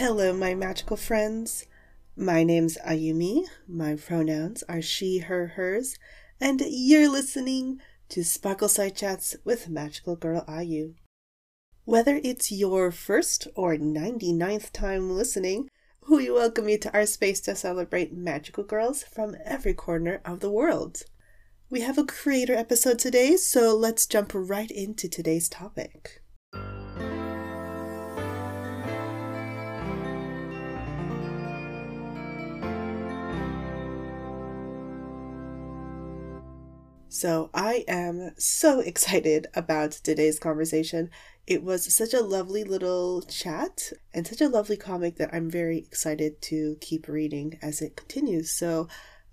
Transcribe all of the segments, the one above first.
Hello, my magical friends. My name's Ayumi. My pronouns are she, her, hers, and you're listening to Sparkle Side Chats with Magical Girl Ayu. Whether it's your first or 99th time listening, we welcome you to our space to celebrate magical girls from every corner of the world. We have a creator episode today, so let's jump right into today's topic. So, I am so excited about today's conversation. It was such a lovely little chat and such a lovely comic that I'm very excited to keep reading as it continues. So,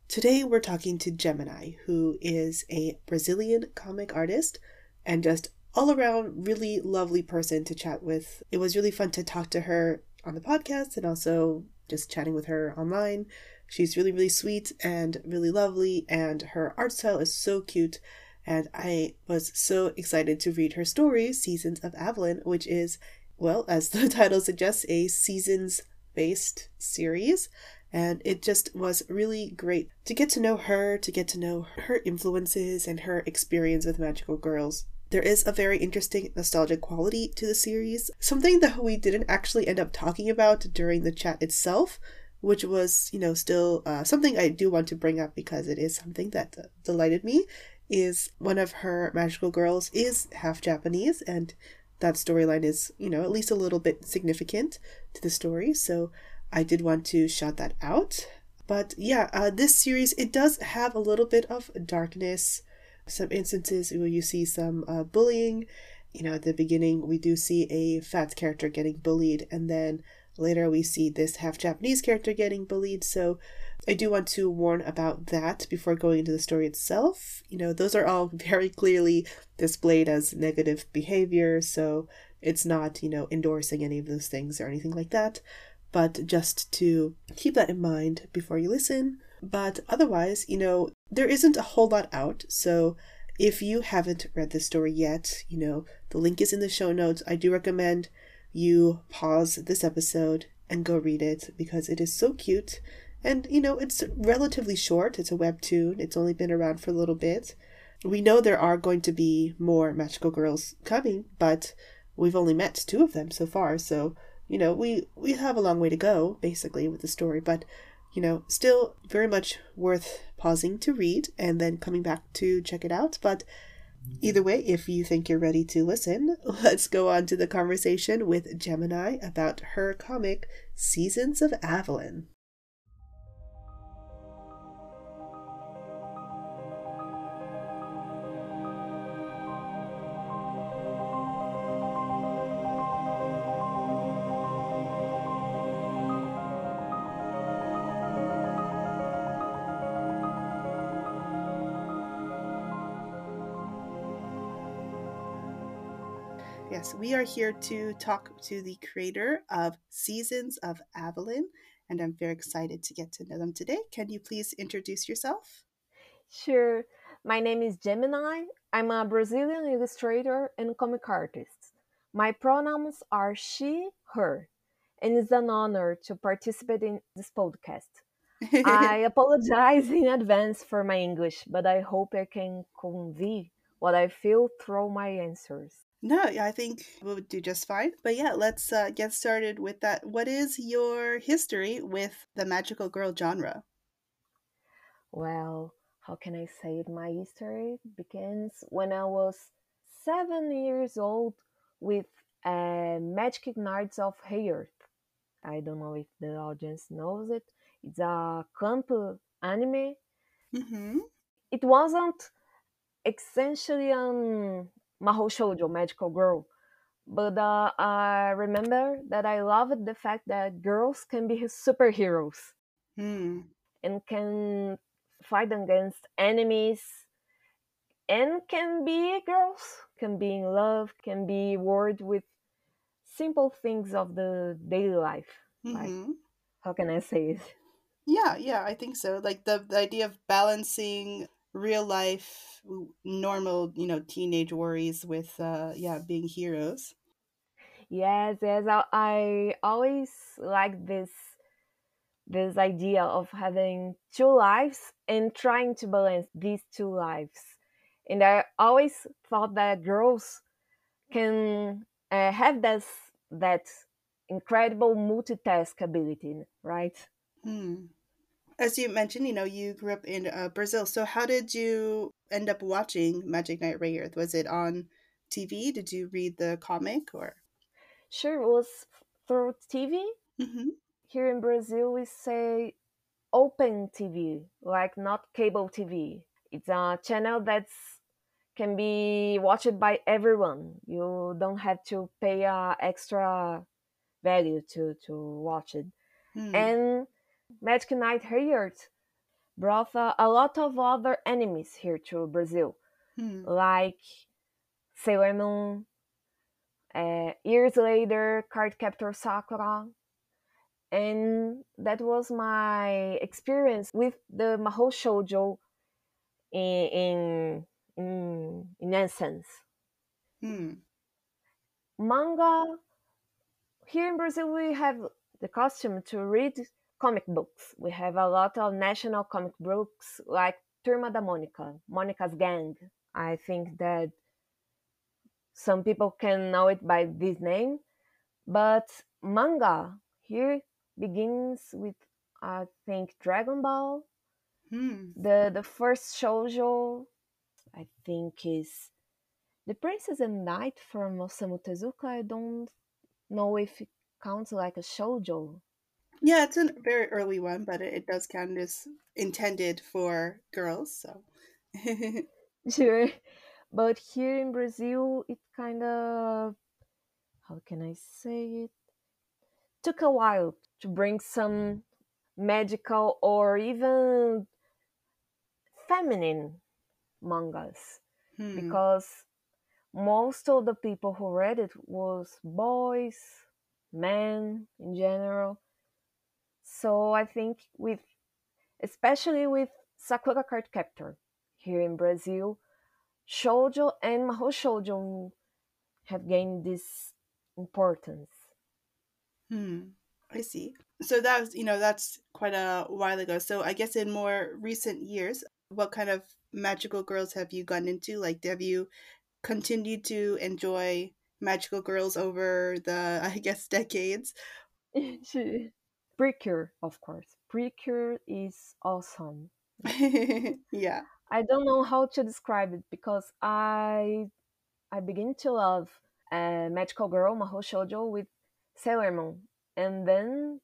today we're talking to Gemini, who is a Brazilian comic artist and just all around really lovely person to chat with. It was really fun to talk to her on the podcast and also just chatting with her online. She's really, really sweet and really lovely, and her art style is so cute. And I was so excited to read her story, Seasons of Avalon, which is, well, as the title suggests, a seasons based series. And it just was really great to get to know her, to get to know her influences and her experience with magical girls. There is a very interesting nostalgic quality to the series, something that we didn't actually end up talking about during the chat itself, which was, you know, still uh, something I do want to bring up because it is something that uh, delighted me. Is one of her magical girls is half Japanese, and that storyline is, you know, at least a little bit significant to the story. So I did want to shout that out. But yeah, uh, this series it does have a little bit of darkness. Some instances where you see some uh, bullying. You know, at the beginning we do see a fat character getting bullied, and then Later, we see this half Japanese character getting bullied, so I do want to warn about that before going into the story itself. You know, those are all very clearly displayed as negative behavior, so it's not, you know, endorsing any of those things or anything like that, but just to keep that in mind before you listen. But otherwise, you know, there isn't a whole lot out, so if you haven't read the story yet, you know, the link is in the show notes. I do recommend you pause this episode and go read it because it is so cute. And, you know, it's relatively short. It's a webtoon, it's only been around for a little bit. We know there are going to be more magical girls coming, but we've only met two of them so far. So, you know, we, we have a long way to go, basically, with the story. But, you know, still very much worth pausing to read and then coming back to check it out. But Either way, if you think you're ready to listen, let's go on to the conversation with Gemini about her comic Seasons of Avalon. Yes, we are here to talk to the creator of Seasons of Avalon, and I'm very excited to get to know them today. Can you please introduce yourself? Sure. My name is Gemini. I'm a Brazilian illustrator and comic artist. My pronouns are she, her, and it's an honor to participate in this podcast. I apologize in advance for my English, but I hope I can convey what I feel through my answers. No, I think we would do just fine. But yeah, let's uh, get started with that. What is your history with the magical girl genre? Well, how can I say it? My history begins when I was seven years old with uh, Magic Knights of Rayearth. I don't know if the audience knows it. It's a CLAMP anime. Mm-hmm. It wasn't essentially an Mahou Shoujo, Magical Girl. But uh, I remember that I loved the fact that girls can be superheroes mm. and can fight against enemies and can be girls, can be in love, can be worried with simple things of the daily life. Mm-hmm. Like, how can I say it? Yeah, yeah, I think so. Like the, the idea of balancing real life normal you know teenage worries with uh yeah being heroes Yes, yes. I, I always like this this idea of having two lives and trying to balance these two lives. And I always thought that girls can uh, have this that incredible multitask ability, right? Hmm. As you mentioned, you know, you grew up in uh, Brazil. So how did you end up watching Magic Knight Rayearth? Was it on TV? Did you read the comic or? Sure, it was through TV. Mm-hmm. Here in Brazil, we say open TV, like not cable TV. It's a channel that's can be watched by everyone. You don't have to pay a extra value to to watch it. Hmm. And Magic Knight Rayearth brought uh, a lot of other animes here to Brazil, Hmm. like Sailor Moon. Uh, years later, Card Captor Sakura, and that was my experience with the Mahou Shoujo in in in, in essence. Hmm. Manga here in Brazil we have the custom to read comic books. We have a lot of national comic books like Turma da Mônica, Monica's Gang. I think that some people can know it by this name, but manga here begins with I think Dragon Ball. Hmm. The the first shoujo I think is The Princess and Knight from Osamu Tezuka. I don't know if it counts like a shoujo. Yeah, it's a very early one, but it, it does count as intended for girls. So. Sure. But here in Brazil, it kind of, how can I say it? Took a while to bring some magical or even feminine mangas Hmm. because most of the people who read it was boys, men in general. So I think with especially with Sakura Card Captor here in Brazil, shoujo and mahou shoujo have gained this importance. Hmm. I see. So that was, you know, that's quite a while ago. So I guess in more recent years, what kind of magical girls have you gotten into? Like, have you continued to enjoy magical girls over the, I guess, decades? Precure, of course. Precure is awesome. yeah. I don't know how to describe it because I I begin to love uh, Magical Girl Mahou Shoujo with Sailor Moon, and then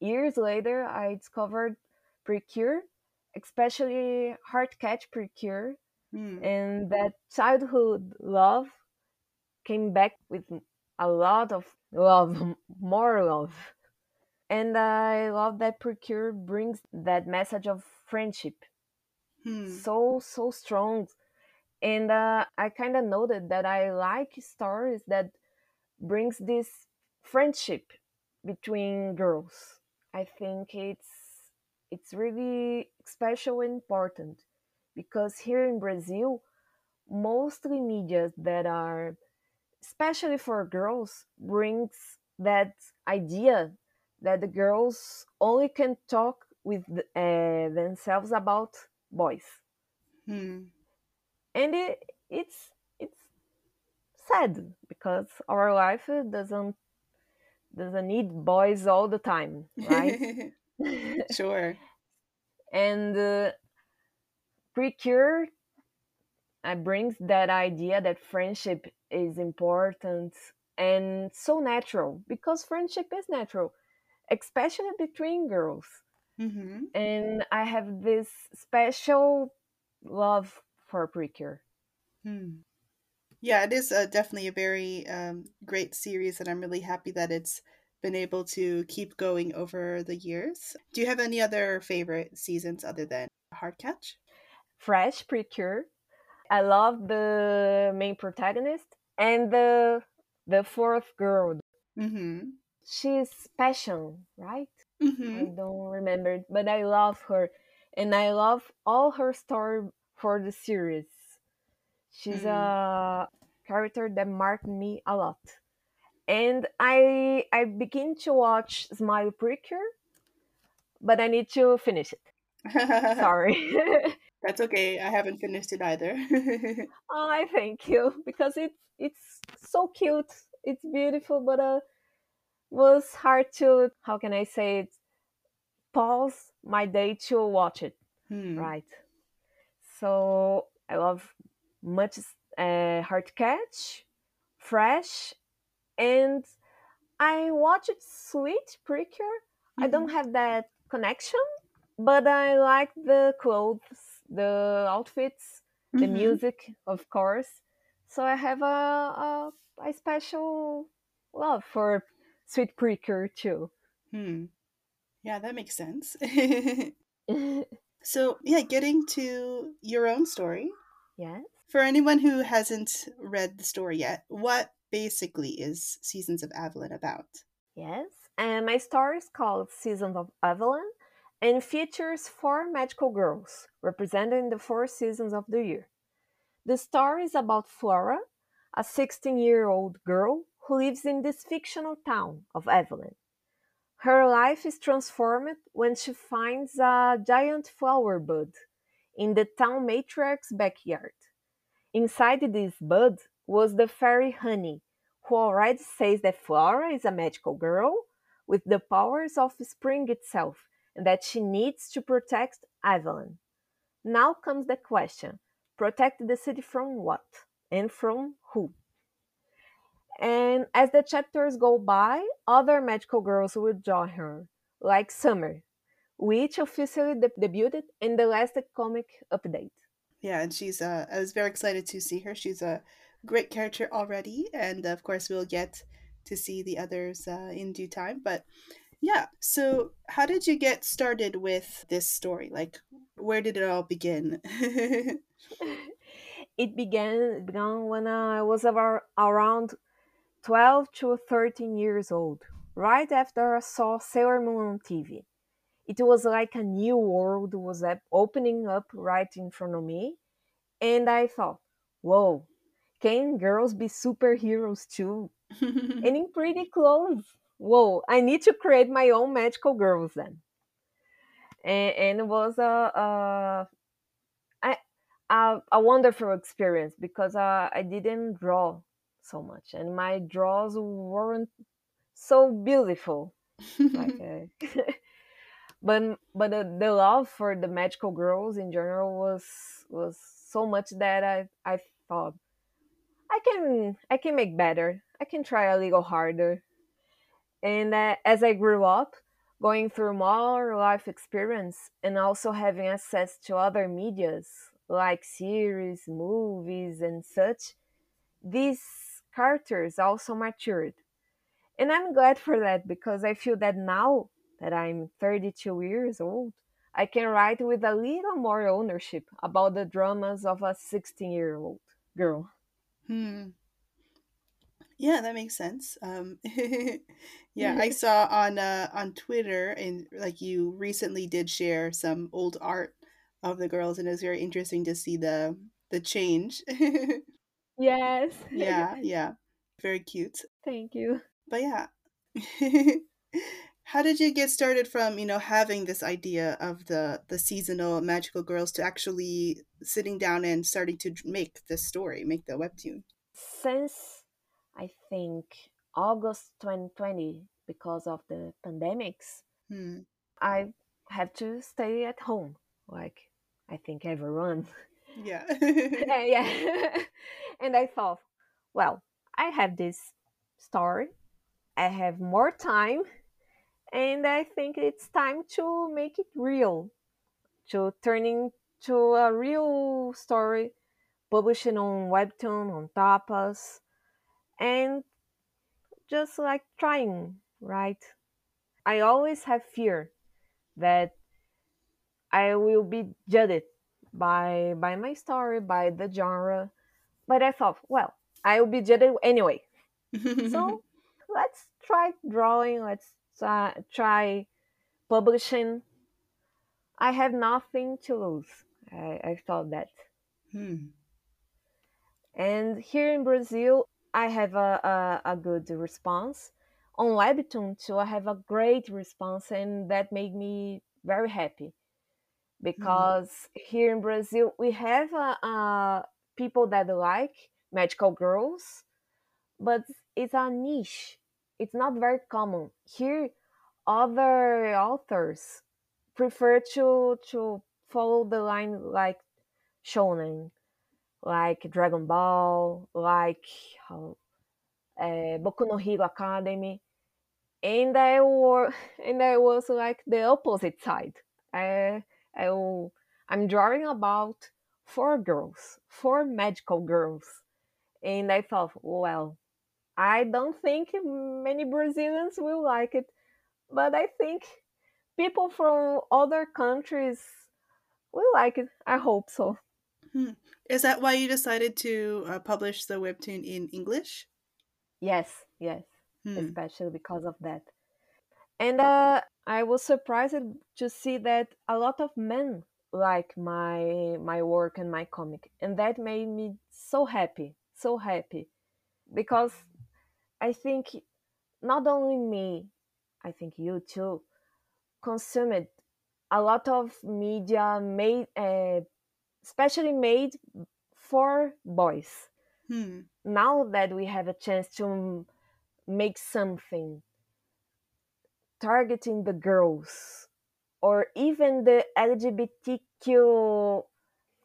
years later I discovered Precure, especially Heartcatch Precure, Hmm. and that childhood love came back with a lot of love, more love. And I love that Precure brings that message of friendship. Hmm. so so strong. And uh, i kind of noted that i like stories that brings this friendship between girls. I think it's it's really special and important because here in brazil mostly media that are especially for girls brings that idea that the girls only can talk with uh, themselves about boys Hmm. and it, it's it's sad because our life doesn't doesn't need boys all the time right sure. and uh, precure uh, brings that idea that friendship is important and so natural because friendship is natural especially between girls hmm and i have this special love for precure Hmm. Yeah, it is uh, definitely a very um, great series, and I'm really happy that it's been able to keep going over the years. Do you have any other favorite seasons other than Heartcatch? fresh precure i love the main protagonist and the the fourth girl Mm-hmm. She's passion right Mm-hmm. i don't remember but i love her and i love all her story for the series she's Mm. a character that marked me a lot and I I begin to watch Smile Precure, but I need to finish it. Sorry. That's okay. I haven't finished it either. oh, I thank you because it's it's so cute. It's beautiful, but uh, was hard to how can I say it? Pause my day to watch it. Hmm. Right. So I love much uh, Heartcatch, fresh, and I watched Sweet Precure. Mm-hmm. I don't have that connection, but I like the clothes, the outfits, mm-hmm. the music, of course. So I have a, a, a special love for Sweet Precure too. Hmm. Yeah, that makes sense. so, yeah, getting to your own story. Yes. For anyone who hasn't read the story yet, what basically is Seasons of Avalon about? Yes, and my story is called Seasons of Avalon and features four magical girls representing the four seasons of the year. The story is about Flora, a 16 year old girl who lives in this fictional town of Avalon. Her life is transformed when she finds a giant flower bud in the town matriarch's backyard. Inside this bud was the fairy Honey, who already says that Flora is a magical girl with the powers of spring itself and that she needs to protect Avalon. Now comes the question protect the city from what? And from who? And as the chapters go by, other magical girls will join her, like Summer, which officially debuted in the last comic update. Yeah, and she's uh I was very excited to see her. She's a great character already, and of course we'll get to see the others uh, in due time. But yeah, so how did you get started with this story? Like, where did it all begin? it began began when I was around 12 to 13 years old, right after I saw Sailor Moon on TV. It was like a new world was opening up right in front of me, and I thought, whoa, can girls be superheroes too? and in pretty clothes. Whoa, I need to create my own magical girls then. And, and it was a, a, a, a wonderful experience because uh, I didn't draw so much, and my draws weren't so beautiful. like, uh, but but the, the love for the magical girls in general was was so much that I I thought I can I can make better. I can try a little harder. And uh, as I grew up, going through more life experience and also having access to other medias like series, movies, and such, these characters also matured. And I'm glad for that because I feel that now that I'm 32 years old, I can write with a little more ownership about the dramas of a 16 year old girl. Hmm. Yeah, that makes sense. Um, yeah, I saw on uh, on Twitter and like you recently did share some old art of the girls, and it was very interesting to see the the change. yes. yeah, yeah, very cute. Thank you. But yeah, how did you get started from you know having this idea of the the seasonal magical girls to actually sitting down and starting to make this story, make the webtoon? Since I think August 2020, because of the pandemics, hmm. I have to stay at home, like I think everyone. Yeah. Eh, yeah, yeah. and I thought, well, I have this story, I have more time, and I think it's time to make it real, to turning to a real story, publishing on Webtoon, on Tapas, and just like trying, right? I always have fear that I will be judged by by my story, by the genre. But I thought, well, I will be judged anyway. so let's try drawing. Let's uh, try publishing. I have nothing to lose. I, I thought that. Hmm. And here in Brazil, I have a, a, a good response. On Webtoon too, I have a great response, and that made me very happy because mm. here in Brazil we have uh, people that like magical girls, but it's a niche. It's not very common here. Other authors prefer to to follow the line like shonen, like Dragon Ball, like uh, Boku no Hero Academy, and I were and I was like the opposite side. I I I'm drawing about four girls, four magical girls, and I thought, well, I don't think many Brazilians will like it, but I think people from other countries will like it. I hope so. Hmm. Is that why you decided to uh, publish the webtoon in English? Yes, yes, hmm. especially because of that. And uh, I was surprised to see that a lot of men like my my work and my comic, and that made me so happy, so happy, because I think not only me, I think you too, consumed a lot of media made, uh, especially made for boys. Hmm. Now that we have a chance to make something targeting the girls or even the LGBTQ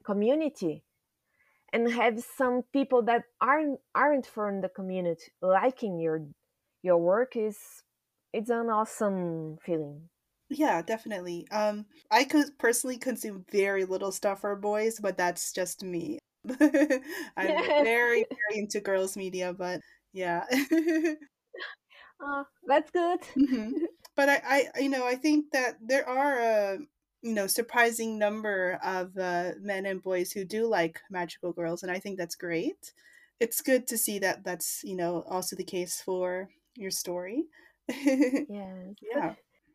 community and have some people that aren't aren't from the community liking your your work is it's an awesome feeling. Yeah definitely. Um i could personally consume very little stuff for boys but that's just me. I'm very very into girls media but yeah. Uh, that's good. Mm-hmm. But I, I you know i think that there are a you know surprising number of uh, men and boys who do like magical girls and i think that's great. It's good to see that that's you know also the case for your story. Yes. Yeah.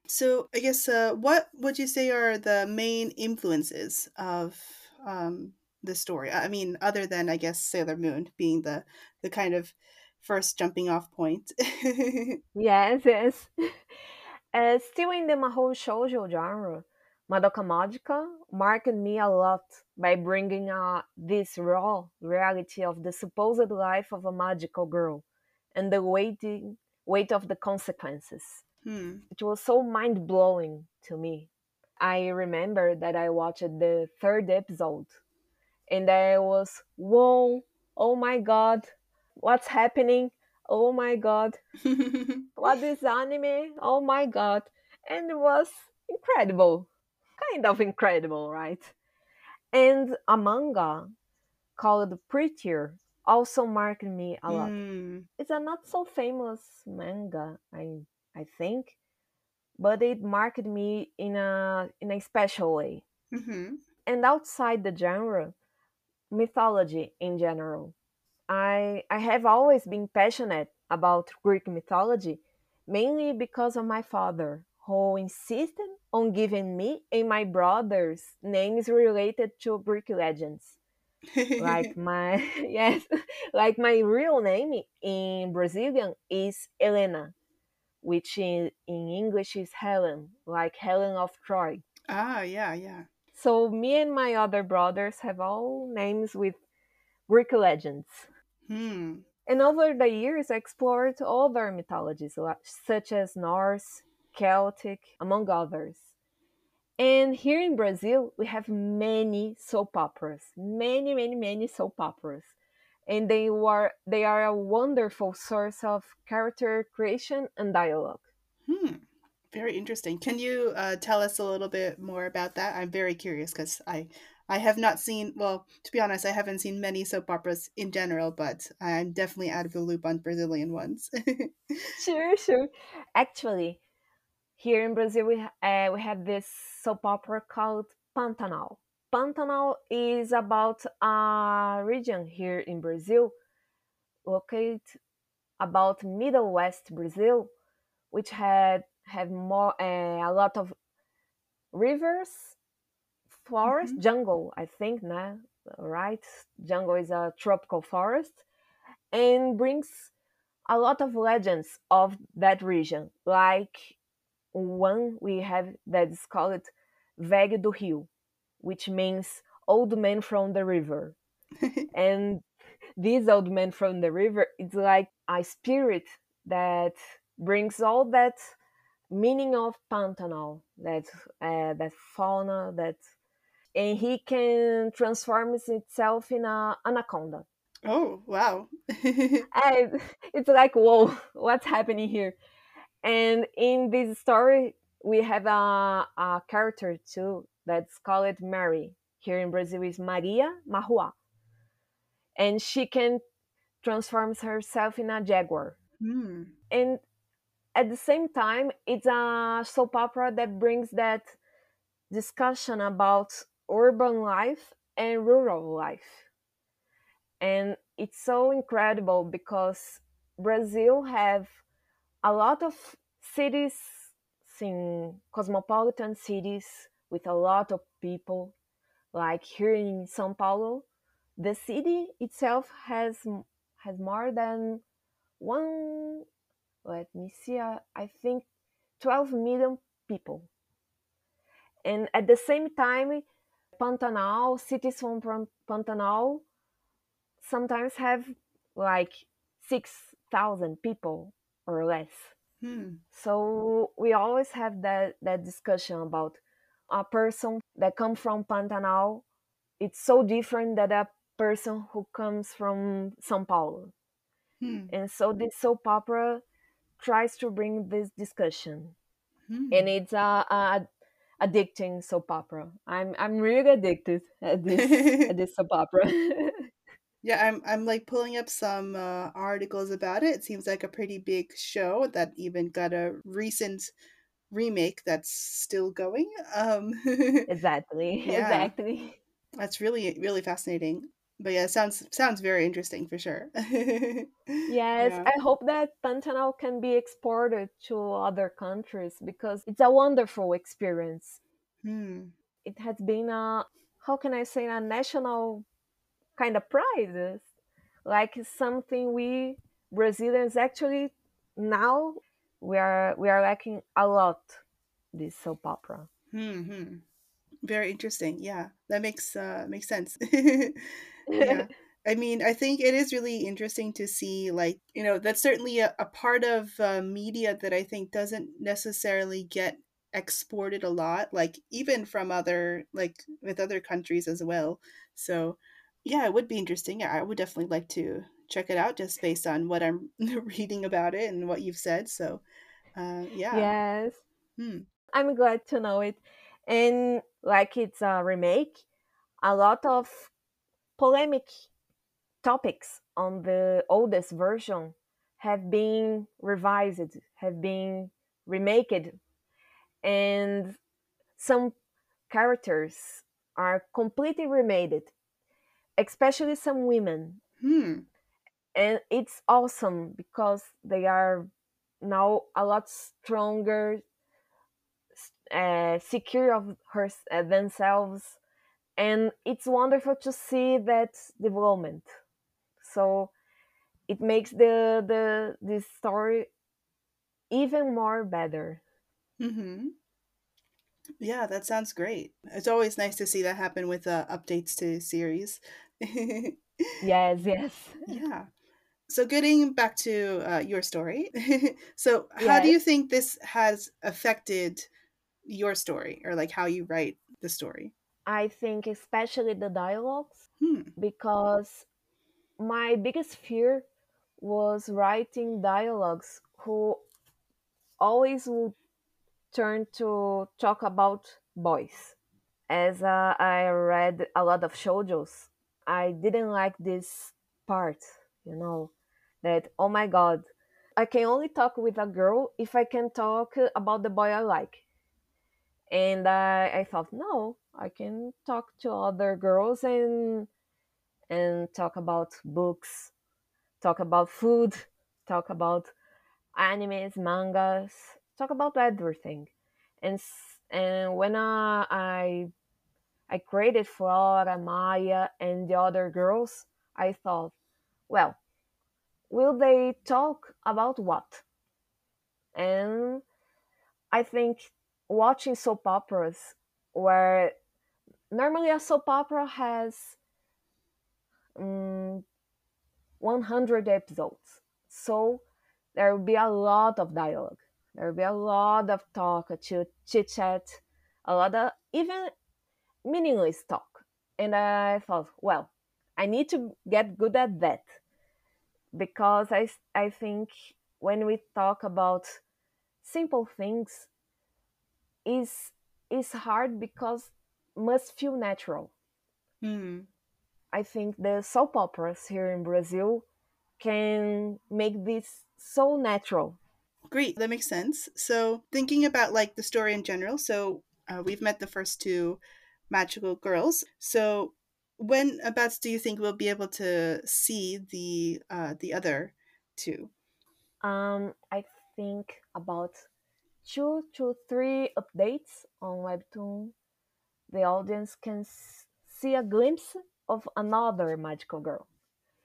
So i guess uh, what would you say are the main influences of um, the story? I mean other than i guess sailor moon being the the kind of first jumping off point. Yes yes uh, still in the mahou shoujo genre Madoka Magica marked me a lot by bringing uh, this raw reality of the supposed life of a magical girl and the weighting, weight of the consequences. Hmm. It was so mind blowing to me. I remember that I watched the third episode and I was, whoa, oh my god, what's happening? Oh my god, what is anime? Oh my god. And it was incredible kind of incredible, right? And a manga called Pretear also marked me a lot. Mm. It's a not so famous manga, I I think, but it marked me in a in a special way. Mm-hmm. And outside the genre, mythology in general, I I have always been passionate about Greek mythology, mainly because of my father, who insisted on giving me and my brothers names related to Greek legends. like my yes, like my real name in Brazilian is Helena, which in, in English is Helen, like Helen of Troy. Ah, yeah, yeah. So me and my other brothers have all names with Greek legends. Hmm. And over the years, I explored other mythologies, such as Norse, Celtic, among others. And here in Brazil, we have many soap operas, many, many, many soap operas. And they are they are a wonderful source of character creation and dialogue. Hmm. Very interesting. Can you uh, tell us a little bit more about that? I'm very curious because I I have not seen, well, to be honest, I haven't seen many soap operas in general, but I'm definitely out of the loop on Brazilian ones. sure, sure. Actually, here in Brazil, we, uh, we have this soap opera called Pantanal. Pantanal is about a region here in Brazil, located about Middle West Brazil, which had have more uh, a lot of rivers, forest, mm-hmm. jungle. I think, nah, right? Jungle is a tropical forest, and brings a lot of legends of that region. Like one we have that is called Velho do Rio, which means old man from the river. and this old man from the river is like a spirit that brings all that meaning of Pantanal, that uh, that fauna, that and he can transform itself in a anaconda. Oh wow! and it's like whoa, what's happening here? And in this story, we have a, a character too that's called Mary. Here in Brazil is Maria Marruá, and she can transform herself in a jaguar. Hmm. And at the same time, it's a soap opera that brings that discussion about urban life and rural life. And it's so incredible because Brazil have a lot of cities, in cosmopolitan cities with a lot of people. Like here in São Paulo, the city itself has has more than one let me see, uh, I think 12 million people. And at the same time, Pantanal, cities from Pantanal sometimes have like 6,000 people or less. Hmm. So we always have that, that discussion about a person that comes from Pantanal. It's so different than a person who comes from São Paulo. Hmm. And so this soap opera tries to bring this discussion, Hmm. and it's a, a addicting soap opera. I'm I'm really addicted at this at this soap opera. yeah, I'm I'm like pulling up some uh, articles about it. It seems like a pretty big show that even got a recent remake that's still going. Um, exactly, Yeah. exactly. that's really really fascinating. But yeah, sounds sounds very interesting for sure. Yes, Yeah. I hope that Pantanal can be exported to other countries because it's a wonderful experience. Hmm. It has been a how can I say a national kind of prize, like something we Brazilians actually now we are we are lacking a lot this soap opera. Hmm. hmm. Very interesting. Yeah, that makes uh makes sense. yeah. I mean, I think it is really interesting to see, like, you know, that's certainly a, a part of uh, media that I think doesn't necessarily get exported a lot, like, even from other, like, with other countries as well. So, yeah, it would be interesting. I would definitely like to check it out just based on what I'm reading about it and what you've said. So, uh, yeah. yes, Hmm. I'm glad to know it. And like it's a remake, a lot of polemic topics on the oldest version have been revised, have been remaked, and some characters are completely remade, especially some women. Hmm. And it's awesome because they are now a lot stronger, uh, secure of her, uh, themselves, and it's wonderful to see that development. So it makes the the this story even more better. Mm-hmm. Yeah, that sounds great. It's always nice to see that happen with uh, updates to series. Yes, yes, yeah. So getting back to uh, your story, so how do you think this has affected your story, or like how you write the story? I think especially the dialogues Hmm. because my biggest fear was writing dialogues who always would turn to talk about boys. As uh, I read a lot of shoujos, I didn't like this part, you know, that, oh my god, I can only talk with a girl if I can talk about the boy I like. And I, I thought, no, I can talk to other girls and and talk about books, talk about food, talk about animes, mangas, talk about everything. And and when uh, I I created Flora, Maya, and the other girls, I thought, well, will they talk about what? And I think watching soap operas where normally a soap opera has um, 100 episodes. So there will be a lot of dialogue. There will be a lot of talk, chit chat, a lot of even meaningless talk. And I thought, well, I need to get good at that because I, I think when we talk about simple things is is hard because must feel natural. Hmm. I think the soap operas here in Brazil can make this so natural. Great, that makes sense. So, thinking about like the story in general, so uh, we've met the first two magical girls. So, when abouts do you think we'll be able to see the uh, the other two? Um, I think about two to three updates on Webtoon. The audience can s- see a glimpse of another magical girl.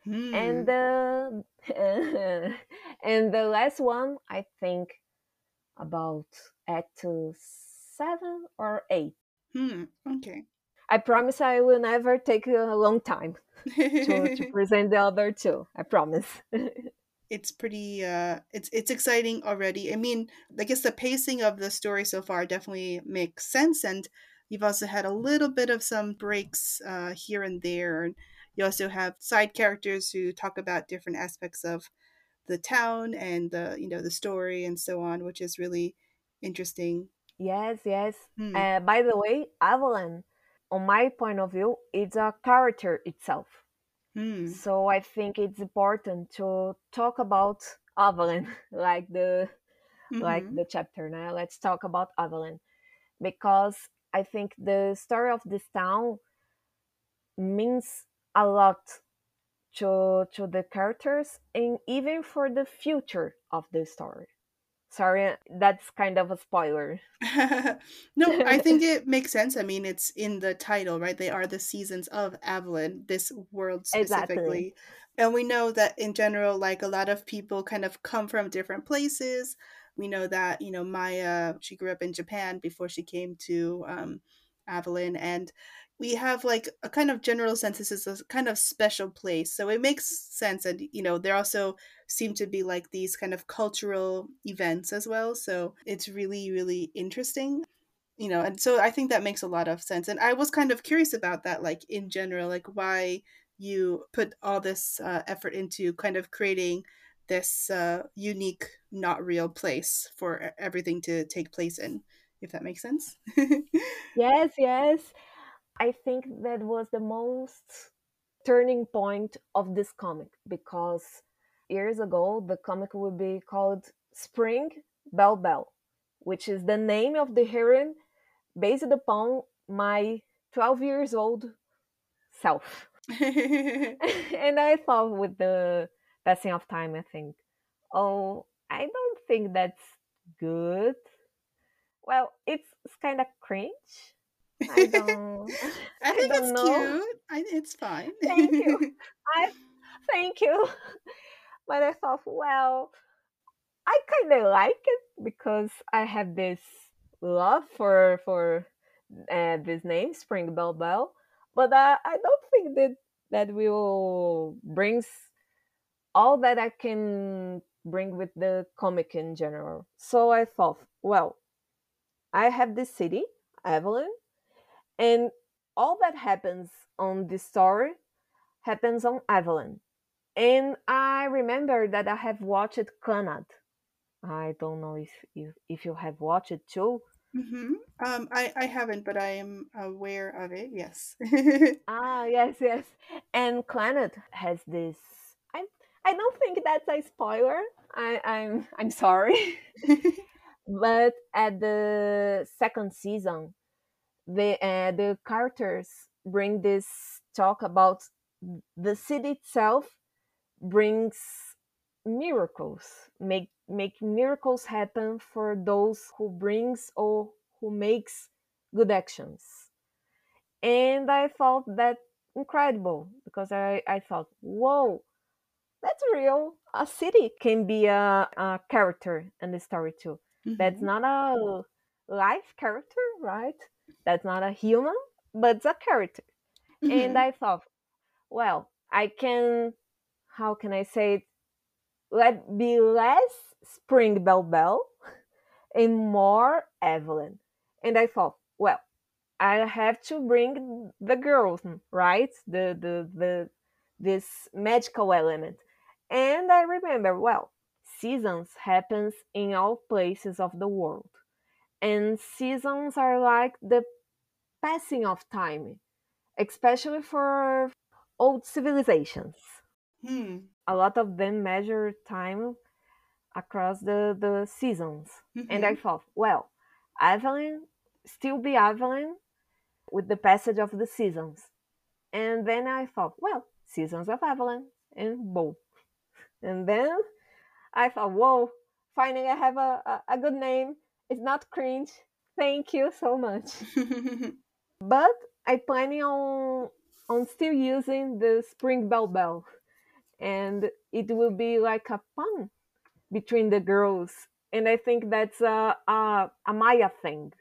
Hmm. And the and the last one, I think about act seven or eight. Hmm. Okay. I promise I will never take a long time to, to present the other two. I promise. it's pretty uh it's it's exciting already i mean i guess the pacing of the story so far definitely makes sense and you've also had a little bit of some breaks uh here and there and you also have side characters who talk about different aspects of the town and the you know the story and so on which is really interesting yes, yes. Uh, by the way, Avalon, on my point of view, it's a character itself. Hmm. So I think it's important to talk about Avalon, like the like Mhm. the chapter now. Let's talk about Avalon because I think the story of this town means a lot to to the characters and even for the future of the story. Sorry, uh, that's kind of a spoiler. no, I think it makes sense. I mean, it's in the title, right? They are the seasons of Avalon, this world Exactly. specifically. And we know that in general, like a lot of people kind of come from different places. We know that, you know, Maya, she grew up in Japan before she came to um, Avalon. And we have like a kind of general sense this is a kind of special place. So it makes sense. And, you know, there also seem to be like these kind of cultural events as well. So it's really, really interesting. You know, and so I think that makes a lot of sense. And I was kind of curious about that, like in general, like why you put all this uh, effort into kind of creating this uh, unique, not real place for everything to take place in, if that makes sense. Yes, yes. I think that was the most turning point of this comic because years ago the comic would be called Spring Bell Bell, which is the name of the heroine based upon my 12 years old self. and I thought with the passing of time, I think, oh, I don't think that's good. Well, it's, it's kind of cringe. I don't. I think don't it's know. cute. I, it's fine. Thank you. I thank you. But I thought, well, I kind of like it because I have this love for for uh, this name, Spring Bell Bell. But uh, I don't think that that will brings all that I can bring with the comic in general. So I thought, well, I have this city, Avalon, and all that happens on this story happens on Avalon. And I remember that I have watched Clannad. I don't know if you if you have watched it too. hmm Um, I, I haven't, but I am aware of it. Yes. Ah, yes, yes. And Clannad has this. I don't think that's a spoiler. I I'm I'm sorry. but at the second season, the uh, the characters bring this talk about the city itself brings miracles make make miracles happen for those who brings or who makes good actions and i thought that incredible because i i thought whoa that's real. A city can be a, a character in the story too. Mm-hmm. That's not a life character, right? That's not a human, but it's a character. Mm-hmm. And I thought, well, I can, how can I say it? Let be less Spring Bell Bell and more Avalon. And I thought, well, I have to bring the girls, right? The the the this magical element. And I remember, well, seasons happens in all places of the world. And seasons are like the passing of time, especially for old civilizations. Hmm. A lot of them measure time across the, the seasons. Mm-hmm. And I mm-hmm. thought, well, Avalon still be Avalon with the passage of the seasons. And then I thought, well, Seasons of Avalon and boom. And then I thought, whoa, finally I have a, a, a good name. It's not cringe. Thank you so much. but I planning on on still using the Spring Bell Bell. And it will be like a pun between the girls. And I think that's a, a, a Maya thing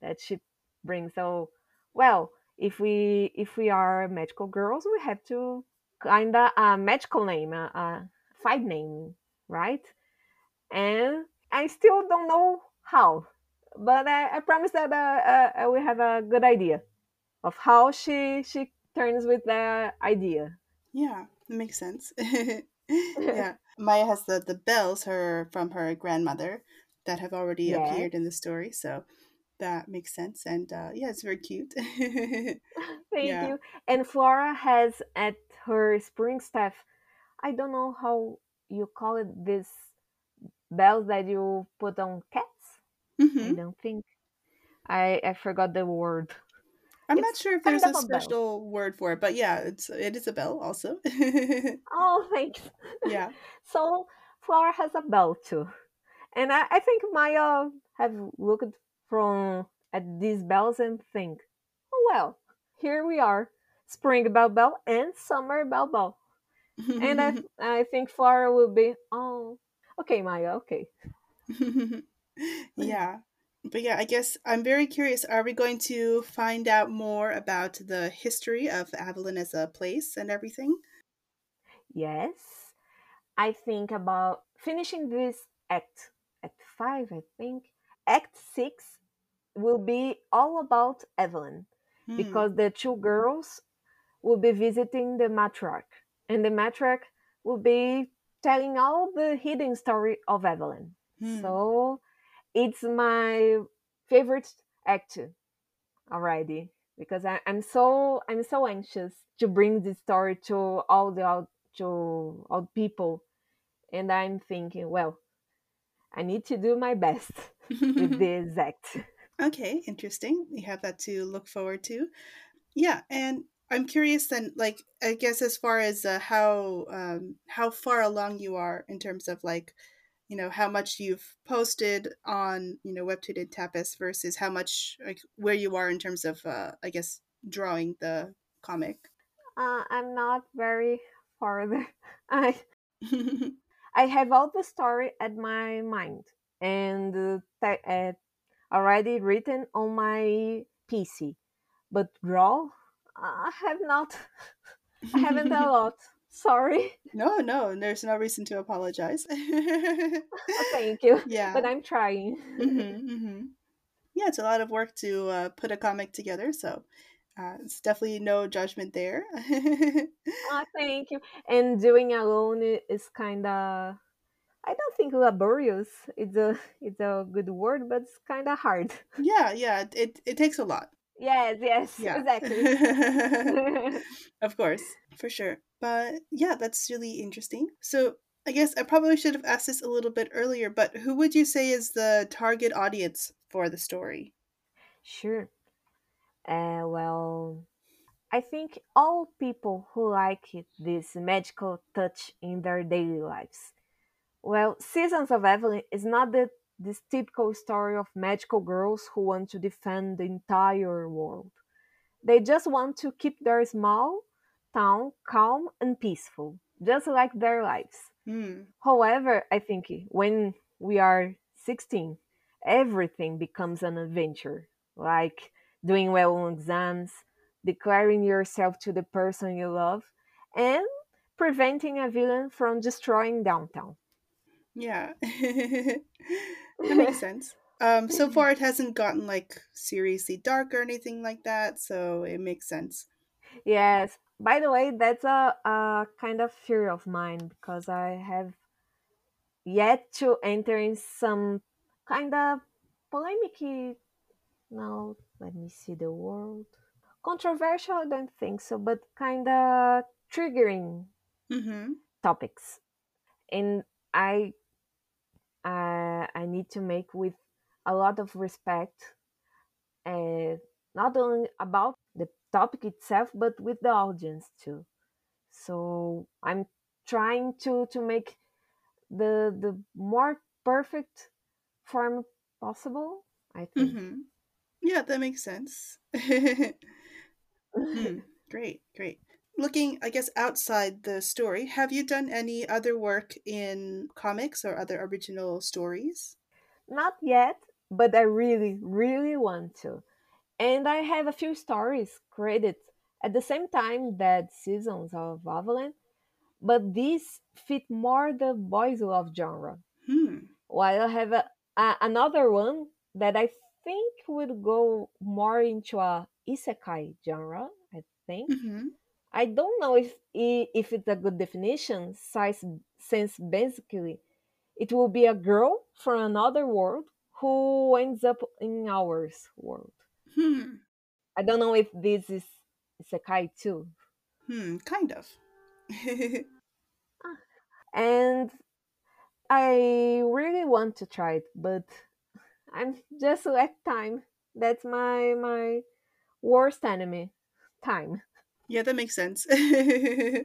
that she brings. So, well, if we if we are magical girls, we have to kind of a uh, magical name, a, a fight name, right? And I still don't know how, but I, I promise that uh, uh, we have a good idea of how she she turns with the idea. Yeah, it makes sense. yeah, Maya has the the bells her from her grandmother that have already yes. appeared in the story, so that makes sense. And uh, yeah, it's very cute. Thank yeah. you. And Flora has at her spring staff, I don't know how you call it, this bells that you put on cats. Mm-hmm. I don't think. I I forgot the word. I'm it's not sure if there's a special bell. word for it, but yeah, it's it is a bell also. oh, thanks. Yeah. so Flora has a bell too, and I, I think Maya have looked from at these bells and think, oh well, here we are, spring bell bell and summer bell bell, and I I think Flora will be oh okay Maya okay. yeah, but yeah, I guess I'm very curious. Are we going to find out more about the history of Avalon as a place and everything? Yes. I think about finishing this act at five, I think. Act six will be all about Avalon hmm. because the two girls will be visiting the matriarch, and the metric will be telling all the hidden story of Avalon. Hmm. So it's my favorite act already because I, am so I'm so anxious to bring this story to all the to all people, and I'm thinking, well, I need to do my best with this act. Okay, interesting. We have that to look forward to. Yeah, and I'm curious then, like I guess as far as uh, how um, how far along you are in terms of like you know how much you've posted on you know webtoon and tapas versus how much like where you are in terms of uh, i guess drawing the comic? Uh, i'm not very farther i i have all the story at my mind and uh, uh, already written on my pc but draw i have not i haven't a lot Sorry. No, no, there's no reason to apologize. Thank you. Yeah. But I'm trying. Mm-hmm, mm-hmm. Yeah, it's a lot of work to uh, put a comic together, so uh, it's definitely no judgment there. oh, thank you. And doing alone is kind of, I don't think laborious. It's a it's a good word, but it's kind of hard. Yeah, yeah. It it takes a lot. Yes, yes, yeah. exactly. of course, for sure. But yeah, that's really interesting. So I guess I probably should have asked this a little bit earlier, but who would you say is the target audience for the story? Sure. Uh, well, I think all people who like this magical touch in their daily lives. Well, Seasons of Avalon is not the this typical story of magical girls who want to defend the entire world. They just want to keep their small town calm and peaceful. just like their lives. Hmm. However, I think when we are 16, everything becomes an adventure, like doing well on exams, declaring yourself to the person you love, and preventing a villain from destroying downtown. Yeah. that makes sense. Um, so far, it hasn't gotten like seriously dark or anything like that, so it makes sense. Yes. By the way, that's a, a kind of fear of mine because I have yet to enter in some kind of polemic. No, let me see the word. Controversial, I don't think so, but kind of triggering Mm-hmm. topics. And I, I, I need to make with a lot of respect, uh, not only about the topic itself, but with the audience too. So I'm trying to to make the the more perfect form possible. I think. Mm-hmm. Yeah, that makes sense. Hmm. Great, great. Looking, I guess, outside the story, have you done any other work in comics or other original stories? Not yet, but I really, really want to. And I have a few stories created at the same time that seasons of Avalanche, but these fit more the boys love genre. Hmm. While I have a, a, another one that I think would go more into a isekai genre. I think Mm-hmm. I don't know if if it's a good definition, size, since basically it will be a girl from another world who ends up in ours world. Hmm. I don't know if this is isekai too. Hmm. Kind of. And I really want to try it, but I'm just lack time. That's my my worst enemy, time. Yeah, that makes sense. I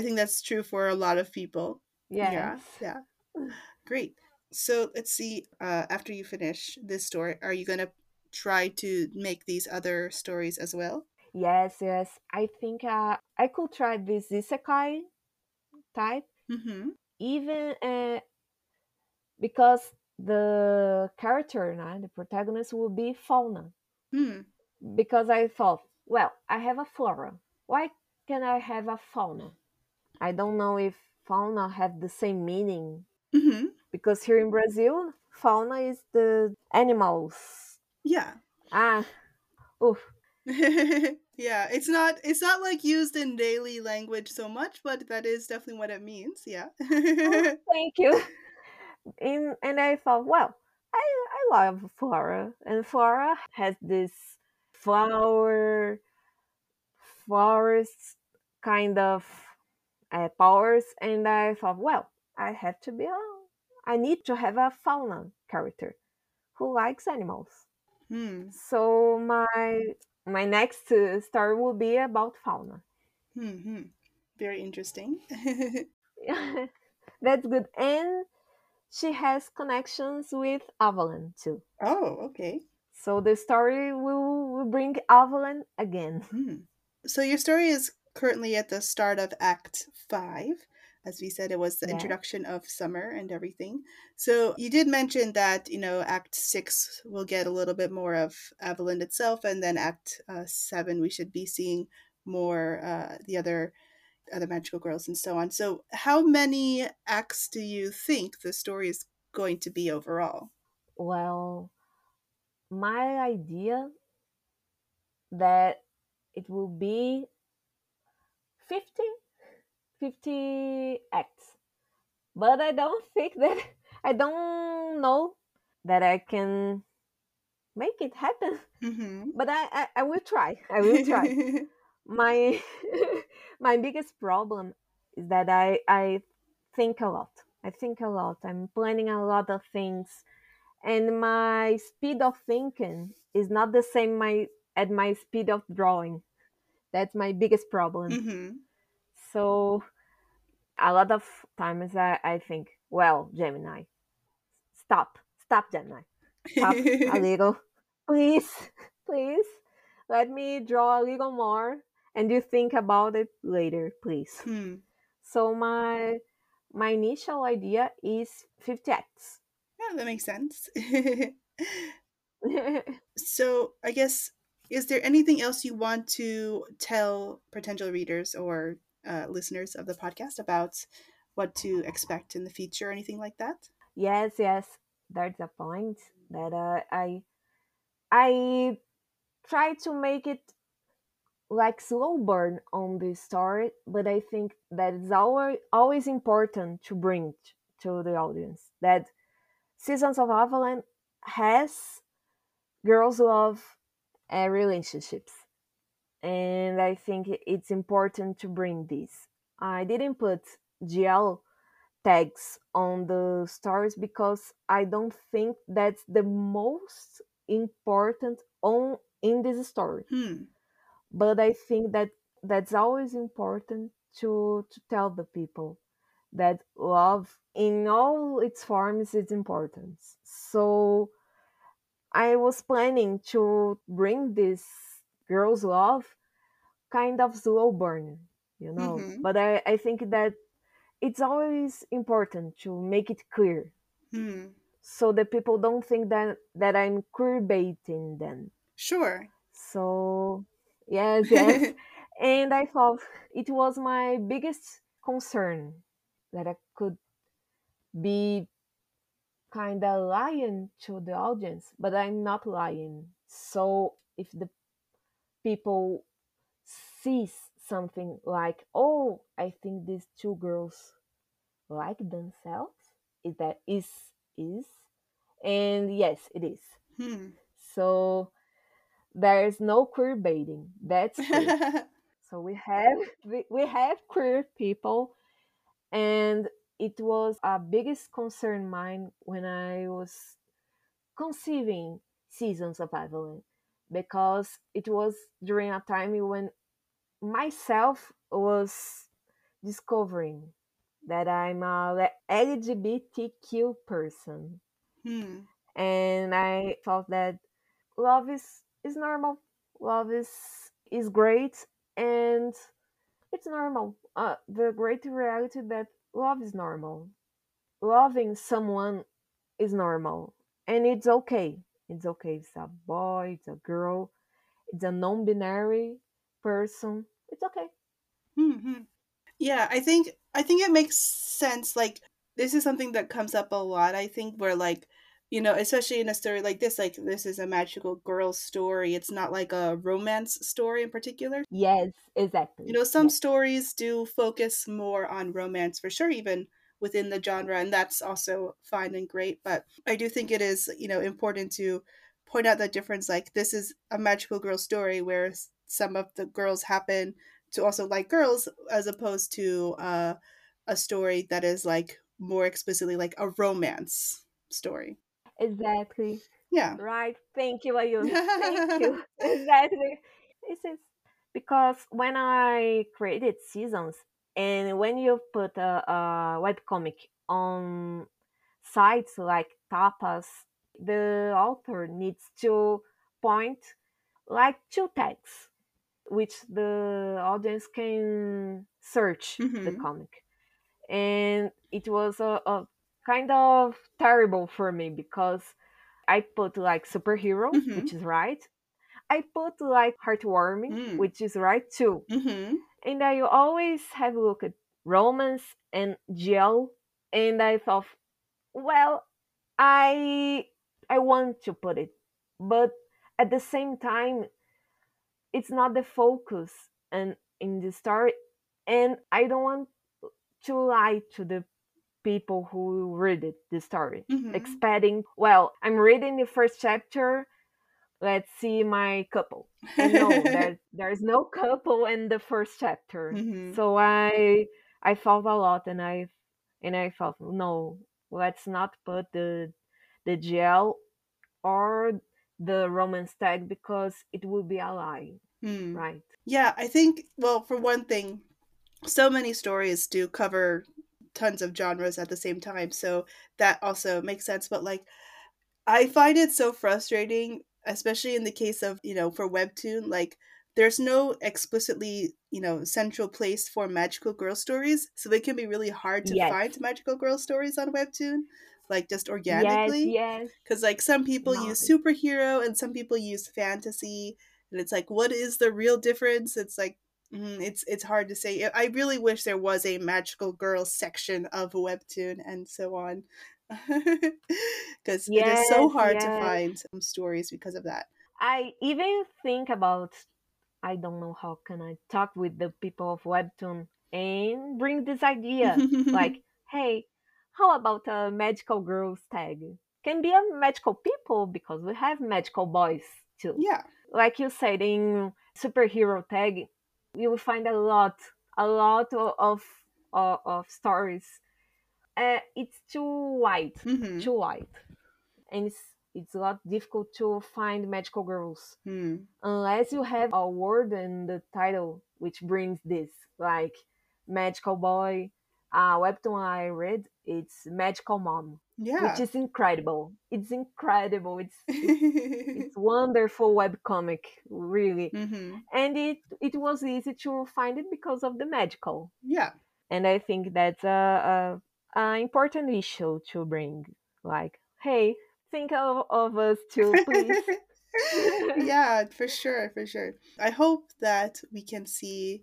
think that's true for a lot of people. yes. Yeah. Yeah. Great. So let's see. Uh, after you finish this story, are you gonna try to make these other stories as well? Yes, yes. I think uh, I could try this isekai type, Mm-hmm. even uh, because the character, nah, the protagonist, will be fauna. Hmm. Because I thought, well, I have a flora. Why can I have a fauna? I don't know if fauna have the same meaning Mm-hmm. because here in Brazil, fauna is the animals. Yeah. Ah, oof. yeah. It's not. It's not like used in daily language so much, but that is definitely what it means. Yeah. Thank you. In, and I thought, well, I, I love Flora, and Flora has this flower, forest kind of uh, powers, and I thought, well, I have to be a, I need to have a fauna character who likes animals. hmm. So my my next uh, story will be about fauna. Hmm. hmm. Very interesting. That's good, and she has connections with Avalon too. oh. Okay. So the story will, will bring Avalon again. Hmm. So your story is currently at the start of Act Five. As we said, it was the Yeah. introduction of summer and everything. So you did mention that you know Act Six will get a little bit more of Avalon itself, and then Act uh, Seven we should be seeing more uh, the other other magical girls and so on. So how many acts do you think the story is going to be overall? Well, my idea that it will be 50, 50 acts. But I don't think that, I don't know that I can make it happen. Mm-hmm. But I, I, I will try. I will try. my my biggest problem is that I I think a lot. I think a lot. I'm planning a lot of things, and my speed of thinking is not the same my at my speed of drawing. That's my biggest problem. mm-hmm. So a lot of times I, I think, well, Gemini, stop, stop, Gemini, stop a little, please, please, let me draw a little more and you think about it later, please. Hmm. So my my initial idea is 50 acts. Yeah, that makes sense. so, I guess, is there anything else you want to tell potential readers or uh, listeners of the podcast about what to expect in the future or anything like that? yes, yes, that's a point that uh, I I try to make it like slow burn on the story, but I think that it's always always important to bring to the audience that Seasons of Avalon has girls love uh, relationships, and I think it's important to bring this. I didn't put GL tags on the stories because I don't think that's the most important on in this story Hmm. but I think that that's always important to to tell the people that love in all its forms is important. So I was planning to bring this girls' love kind of slow burn, you know. Mhm. But I, I think that it's always important to make it clear Hmm. so that people don't think that that I'm queer baiting them. Sure. So yes, yes. and I thought it was my biggest concern that I could be kind of lying to the audience, but I'm not lying. So if the people sees something like, oh, I think these two girls like themselves, is that is is, and yes, it is. hmm. So there is no queer baiting. That's. So we have we have queer people, and it was a biggest concern mine when I was conceiving seasons of Avalon because it was during a time when myself was discovering that I'm a LGBTQ person, hmm. and I thought that love is is normal, love is is great, and it's normal. Uh, the great reality that love is normal. Loving someone is normal, and it's okay. It's okay. It's a boy. It's a girl. It's a non-binary person. It's okay. hmm Yeah, I think I think it makes sense. Like this is something that comes up a lot. I think where like you know, especially in a story like this, like this is a magical girl story. It's not like a romance story in particular. Yes, exactly. You know, some Yes. stories do focus more on romance for sure, even within the genre, and that's also fine and great. But I do think it is, you know, important to point out that difference. Like this is a magical girl story where some of the girls happen to also like girls, as opposed to uh, a story that is like more explicitly like a romance story. Exactly. Yeah. Right. Thank you, Ayun. Thank you. exactly. This is because when I created seasons and when you put a, a webcomic on sites like Tapas, the author needs to point like two tags which the audience can search the Mhm. comic. And it was a, a kind of terrible for me because I put like superhero, Mhm. which is right. I put like heartwarming, Mm. which is right too. Mm-hmm. And I always have a look at romance and GL, and I thought, well, I I want to put it, but at the same time, it's not the focus and in the story, and I don't want to lie to the people who read it the story Mhm. expecting well i'm reading the first chapter let's see my couple and no there, there's no couple in the first chapter Mhm. so i i thought a lot and i and i thought no let's not put the the gel or the romance tag because it will be a lie Hmm. right Yeah, I think, well, for one thing, so many stories do cover tons of genres at the same time. So that also makes sense. But like, I find it so frustrating, especially in the case of, you know, for Webtoon, like, there's no explicitly, you know, central place for magical girl stories, so they can be really hard to Yes. find magical girl stories on Webtoon, like just organically. yes. Because like some people No. use superhero and some people use fantasy, and it's like, what is the real difference? It's like, Mm-hmm, it's it's hard to say. I really wish there was a magical girl section of Webtoon and so on, because it is so Yes, hard to find some stories because of that. I even think about I don't know how can I talk with the people of Webtoon and bring this idea. like, hey, how about a magical girls tag? Can be a magical people because we have magical boys too. yeah, Like you said in superhero tag, you will find a lot, a lot of of, of stories. Uh, it's too wide, hmm too wide, and it's it's a lot difficult to find magical girls Hmm. unless you have a word in the title which brings this like magical boy uh webtoon i read it's magical mom yeah. which is incredible it's incredible it's it's, it's wonderful webcomic really hmm and it it was easy to find it because of the magical Yeah. and i think that's a, a, a important issue to bring like hey think of, of us too please yeah, for sure, for sure. I hope that we can see,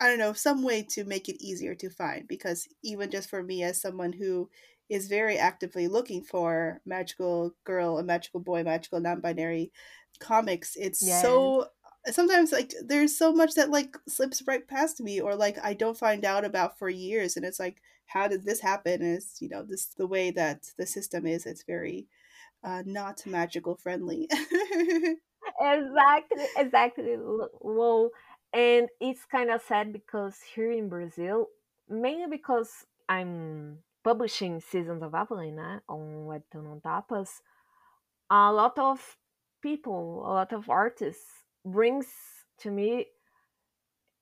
I don't know, some way to make it easier to find because even just for me as someone who is very actively looking for magical girl, a magical boy, magical non-binary comics, it's Yes. so sometimes like there's so much that like slips right past me or like I don't find out about for years and it's like how did this happen? And it's you know this the way that the system is. It's very uh, not magical friendly. exactly exactly well and it's kind of sad because here in brazil mainly because i'm publishing seasons of Avalon eh, on webtoon on tapas a lot of people a lot of artists brings to me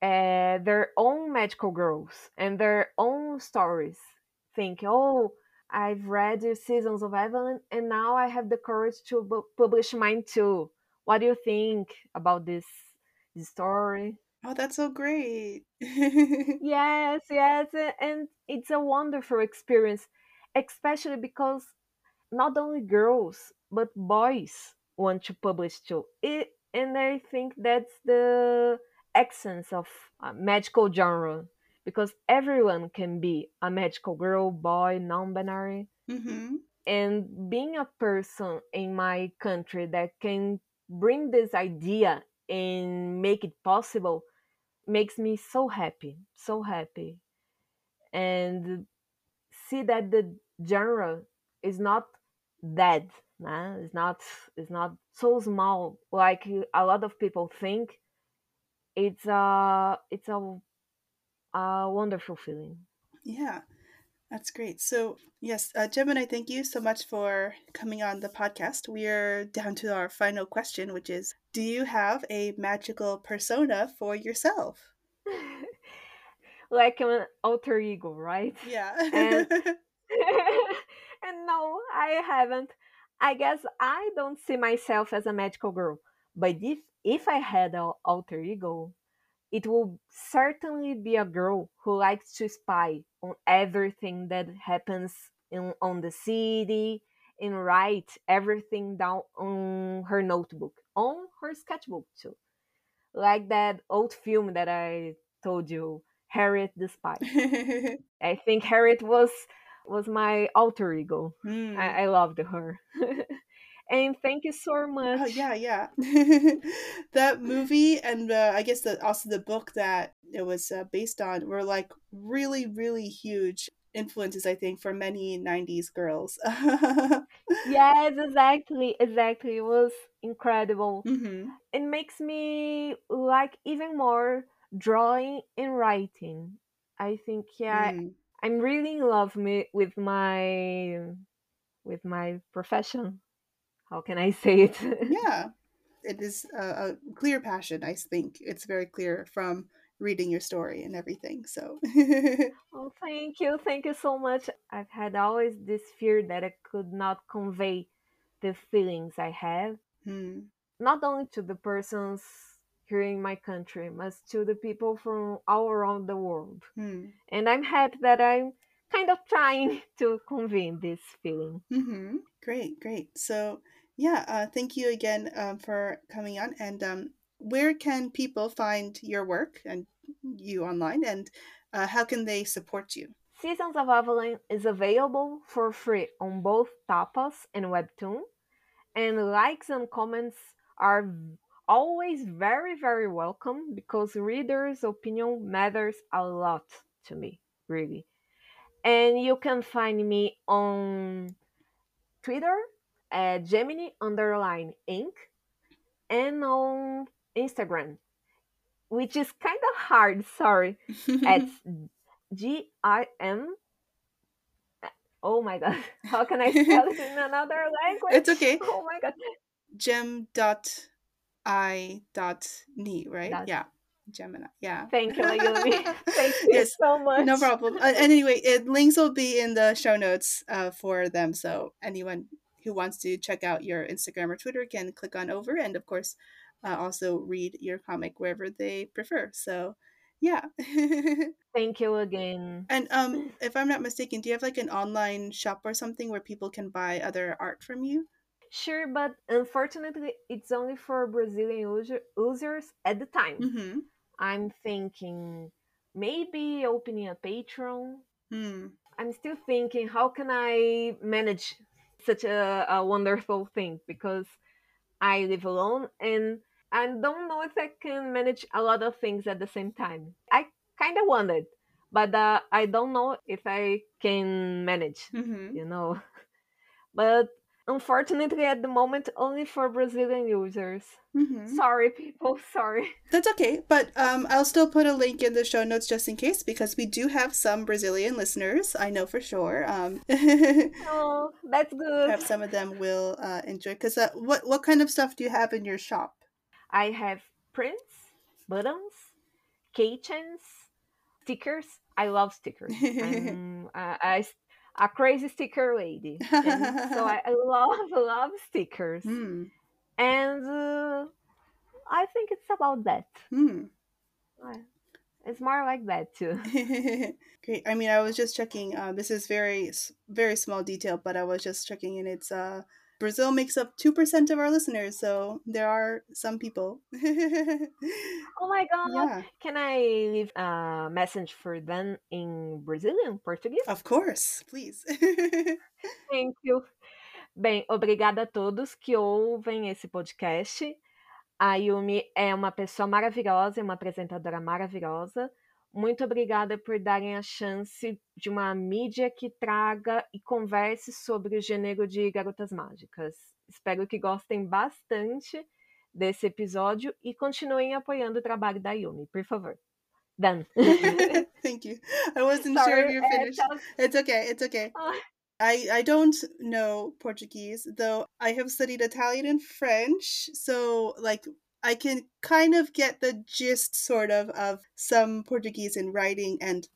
uh, their own magical girls and their own stories think oh i've read seasons of Avalon and now i have the courage to bu- publish mine too. What do you think about this, this story oh, that's so great. yes yes a- and it's a wonderful experience especially because not only girls but boys want to publish too. It, and i think that's the essence of uh, magical genre because everyone can be a magical girl boy non-binary. Hmm and being a person in my country that can bring this idea and make it possible makes me so happy so happy. And see that the genre is not dead nah? it's not it's not so small. Like a lot of people think it's a it's a, a wonderful feeling. Yeah, that's great. So, yes, uh, Gemini, thank you so much for coming on the podcast. We are down to our final question, which is Do you have a magical persona for yourself? like an alter ego right Yeah. And- and no, I haven't. I guess I don't see myself as a magical girl. But if if I had an alter ego, it will certainly be a girl who likes to spy on everything that happens in on the city and write everything down on her notebook, on her sketchbook too. Like that old film that I told you, Harriet the Spy. I think Harriet was was my alter ego. Hmm. I, I loved her. and thank you so much. Oh yeah, yeah. that movie and uh, I guess the also the book that it was uh, based on were like really, really huge influences. I think for many '90s girls. Yes, exactly, exactly. It was incredible. hmm It makes me like even more drawing and writing. I think yeah, Mm. I'm really in love with my with my profession. How can I say it? Yeah, it is a, a clear passion. I think it's very clear from reading your story and everything. So. Oh, thank you. Thank you so much. I've had always this fear that I could not convey the feelings I have, Hmm. not only to the persons here in my country, but to the people from all around the world. Hmm. And I'm happy that I'm kind of trying to convey this feeling. Mm-hmm. Great, great. So, yeah, uh, thank you again um, for coming on. And um, where can people find your work and you online, and uh, how can they support you? Seasons of Avalon is available for free on both Tapas and Webtoon, and likes and comments are always very, very welcome because readers' opinion matters a lot to me, really. And you can find me on Twitter at Gemini underline Inc. and on Instagram, which is kind of hard, sorry, at G I M. Oh my god, how can I spell it in another language? It's okay. Oh my god. Gem dot I dot ni, right? Dot. Yeah. Gemini. Yeah. Thank you. Thank you Yes, so much. No problem. Uh, and anyway, it, links will be in the show notes uh, for them. So anyone who wants to check out your Instagram or Twitter can click on over, and of course, uh, also read your comic wherever they prefer. So, yeah. Thank you again. and um, if I'm not mistaken, do you have like an online shop or something where people can buy other art from you? Sure, but unfortunately, it's only for Brazilian user, users at the time. Mm-hmm. I'm thinking maybe opening a Patreon. Hmm. I'm still thinking how can I manage such a, a wonderful thing because I live alone and I don't know if I can manage a lot of things at the same time. I kind of wanted, but uh, I don't know if I can manage, Mm-hmm. you know. But unfortunately, at the moment, only for Brazilian users. Mm-hmm. Sorry, people, sorry. That's okay, but um, I'll still put a link in the show notes just in case because we do have some Brazilian listeners. I know for sure. Um, Oh, that's good. have some of them will uh, enjoy. Because uh, what what kind of stuff do you have in your shop? I have prints, buttons, keychains, stickers. I love stickers. I'm a, a, a crazy sticker lady. And so I, I love, love stickers. Hmm. And uh, I think it's about that. Uh, It's more like that too. Great. I mean, I was just checking. Uh, this is very very small detail, but I was just checking, and it's uh, Brazil makes up two percent of our listeners, so there are some people. Oh my god! yeah, Can I leave a message for them in Brazilian, Portuguese? of course, please. Thank you. Bem, obrigada a todos que ouvem esse podcast. A Yumi é uma pessoa maravilhosa, é uma apresentadora maravilhosa. Muito obrigada por darem a chance de uma mídia que traga e converse sobre o gênero de garotas mágicas. Espero que gostem bastante desse episódio e continuem apoiando o trabalho da Yumi, por favor. Done. Thank you. I wasn't sure if Sorry, you're é, finished. tá- It's okay. It's okay. Ah. I I don't know Portuguese though. I have studied Italian and French, so like I can kind of get the gist sort of of some Portuguese in writing and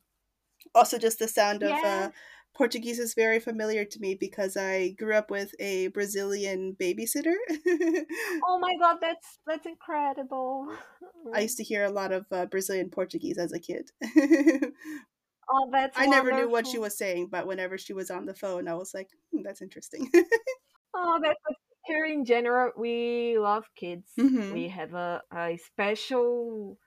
also just the sound of uh, Portuguese is very familiar to me because I grew up with a Brazilian babysitter. Oh my god, that's that's incredible. I used to hear a lot of uh, Brazilian Portuguese as a kid. Oh, that's I never knew what she was saying, but whenever she was on the phone, I was like, hmm, "That's interesting." Oh, that's here in general. We love kids. Mhm. We have a, a special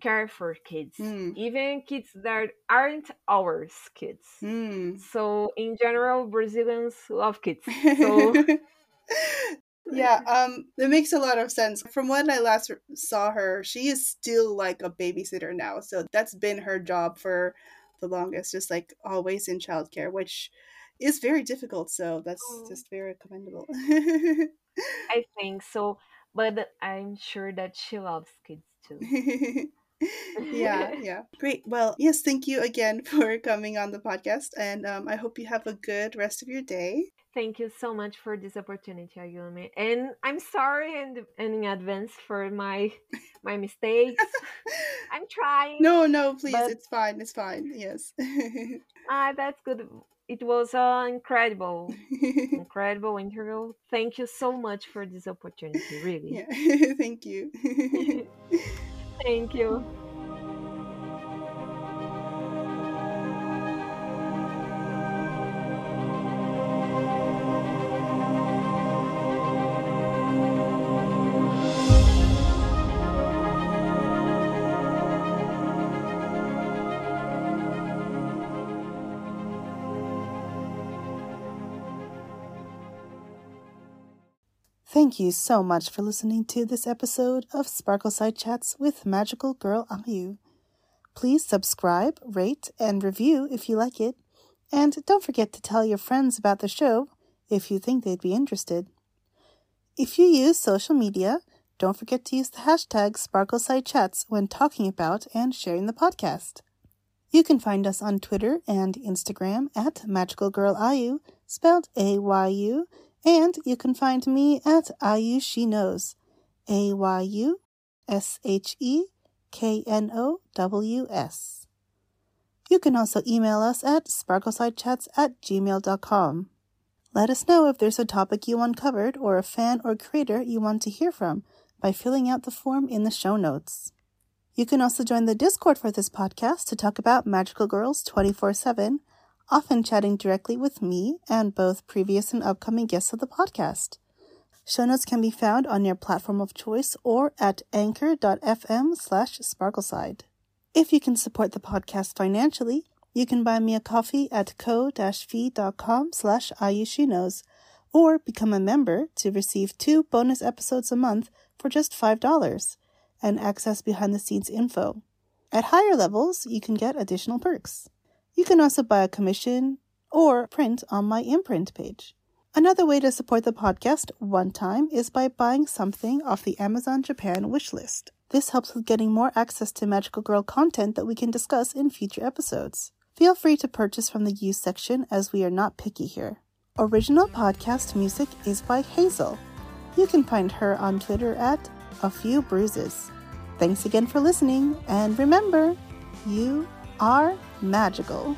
care for kids, Mm. even kids that aren't ours kids. Mm. So in general, Brazilians love kids. So yeah, um, it makes a lot of sense. From when I last saw her, she is still like a babysitter now. So that's been her job for the longest, just like always in childcare, which is very difficult. So that's Oh. just very commendable. I think so. But I'm sure that she loves kids too. yeah, yeah. Great. Well, yes, thank you again for coming on the podcast. And um, I hope you have a good rest of your day. Thank you so much for this opportunity, Ayumi. And I'm sorry in, in advance for my my mistakes. I'm trying. no, no, please. It's fine. It's fine. Yes. Ah, that's good. It was an incredible, incredible interview. Thank you so much for this opportunity, really. Yeah, thank you. Thank you. Thank you so much for listening to this episode of Sparkleside Chats with Magical Girl Ayu. Please subscribe, rate, and review if you like it. And don't forget to tell your friends about the show if you think they'd be interested. If you use social media, don't forget to use the hashtag Sparkleside Chats when talking about and sharing the podcast. You can find us on Twitter and Instagram at Magical Girl Ayu, spelled A Y U and you can find me at Ayu She Knows. A Y U S H E K N O W S. You can also email us at sparklesidechats at gmail.com. Let us know if there's a topic you uncovered or a fan or creator you want to hear from by filling out the form in the show notes. You can also join the Discord for this podcast to talk about Magical Girls 24 7 often chatting directly with me and both previous and upcoming guests of the podcast. Show notes can be found on your platform of choice or at anchor.fm slash sparkleside. If you can support the podcast financially, you can buy me a coffee at ko-fi.com slash ayusheknows or become a member to receive two bonus episodes a month for just $5 and access behind the scenes info. At higher levels, you can get additional perks. You can also buy a commission or print on my imprint page. Another way to support the podcast one time is by buying something off the Amazon Japan wish list. This helps with getting more access to Magical Girl content that we can discuss in future episodes. Feel free to purchase from the use section as we are not picky here. Original podcast music is by Hazel. You can find her on Twitter at A Few Bruises. Thanks again for listening, and remember, you are magical.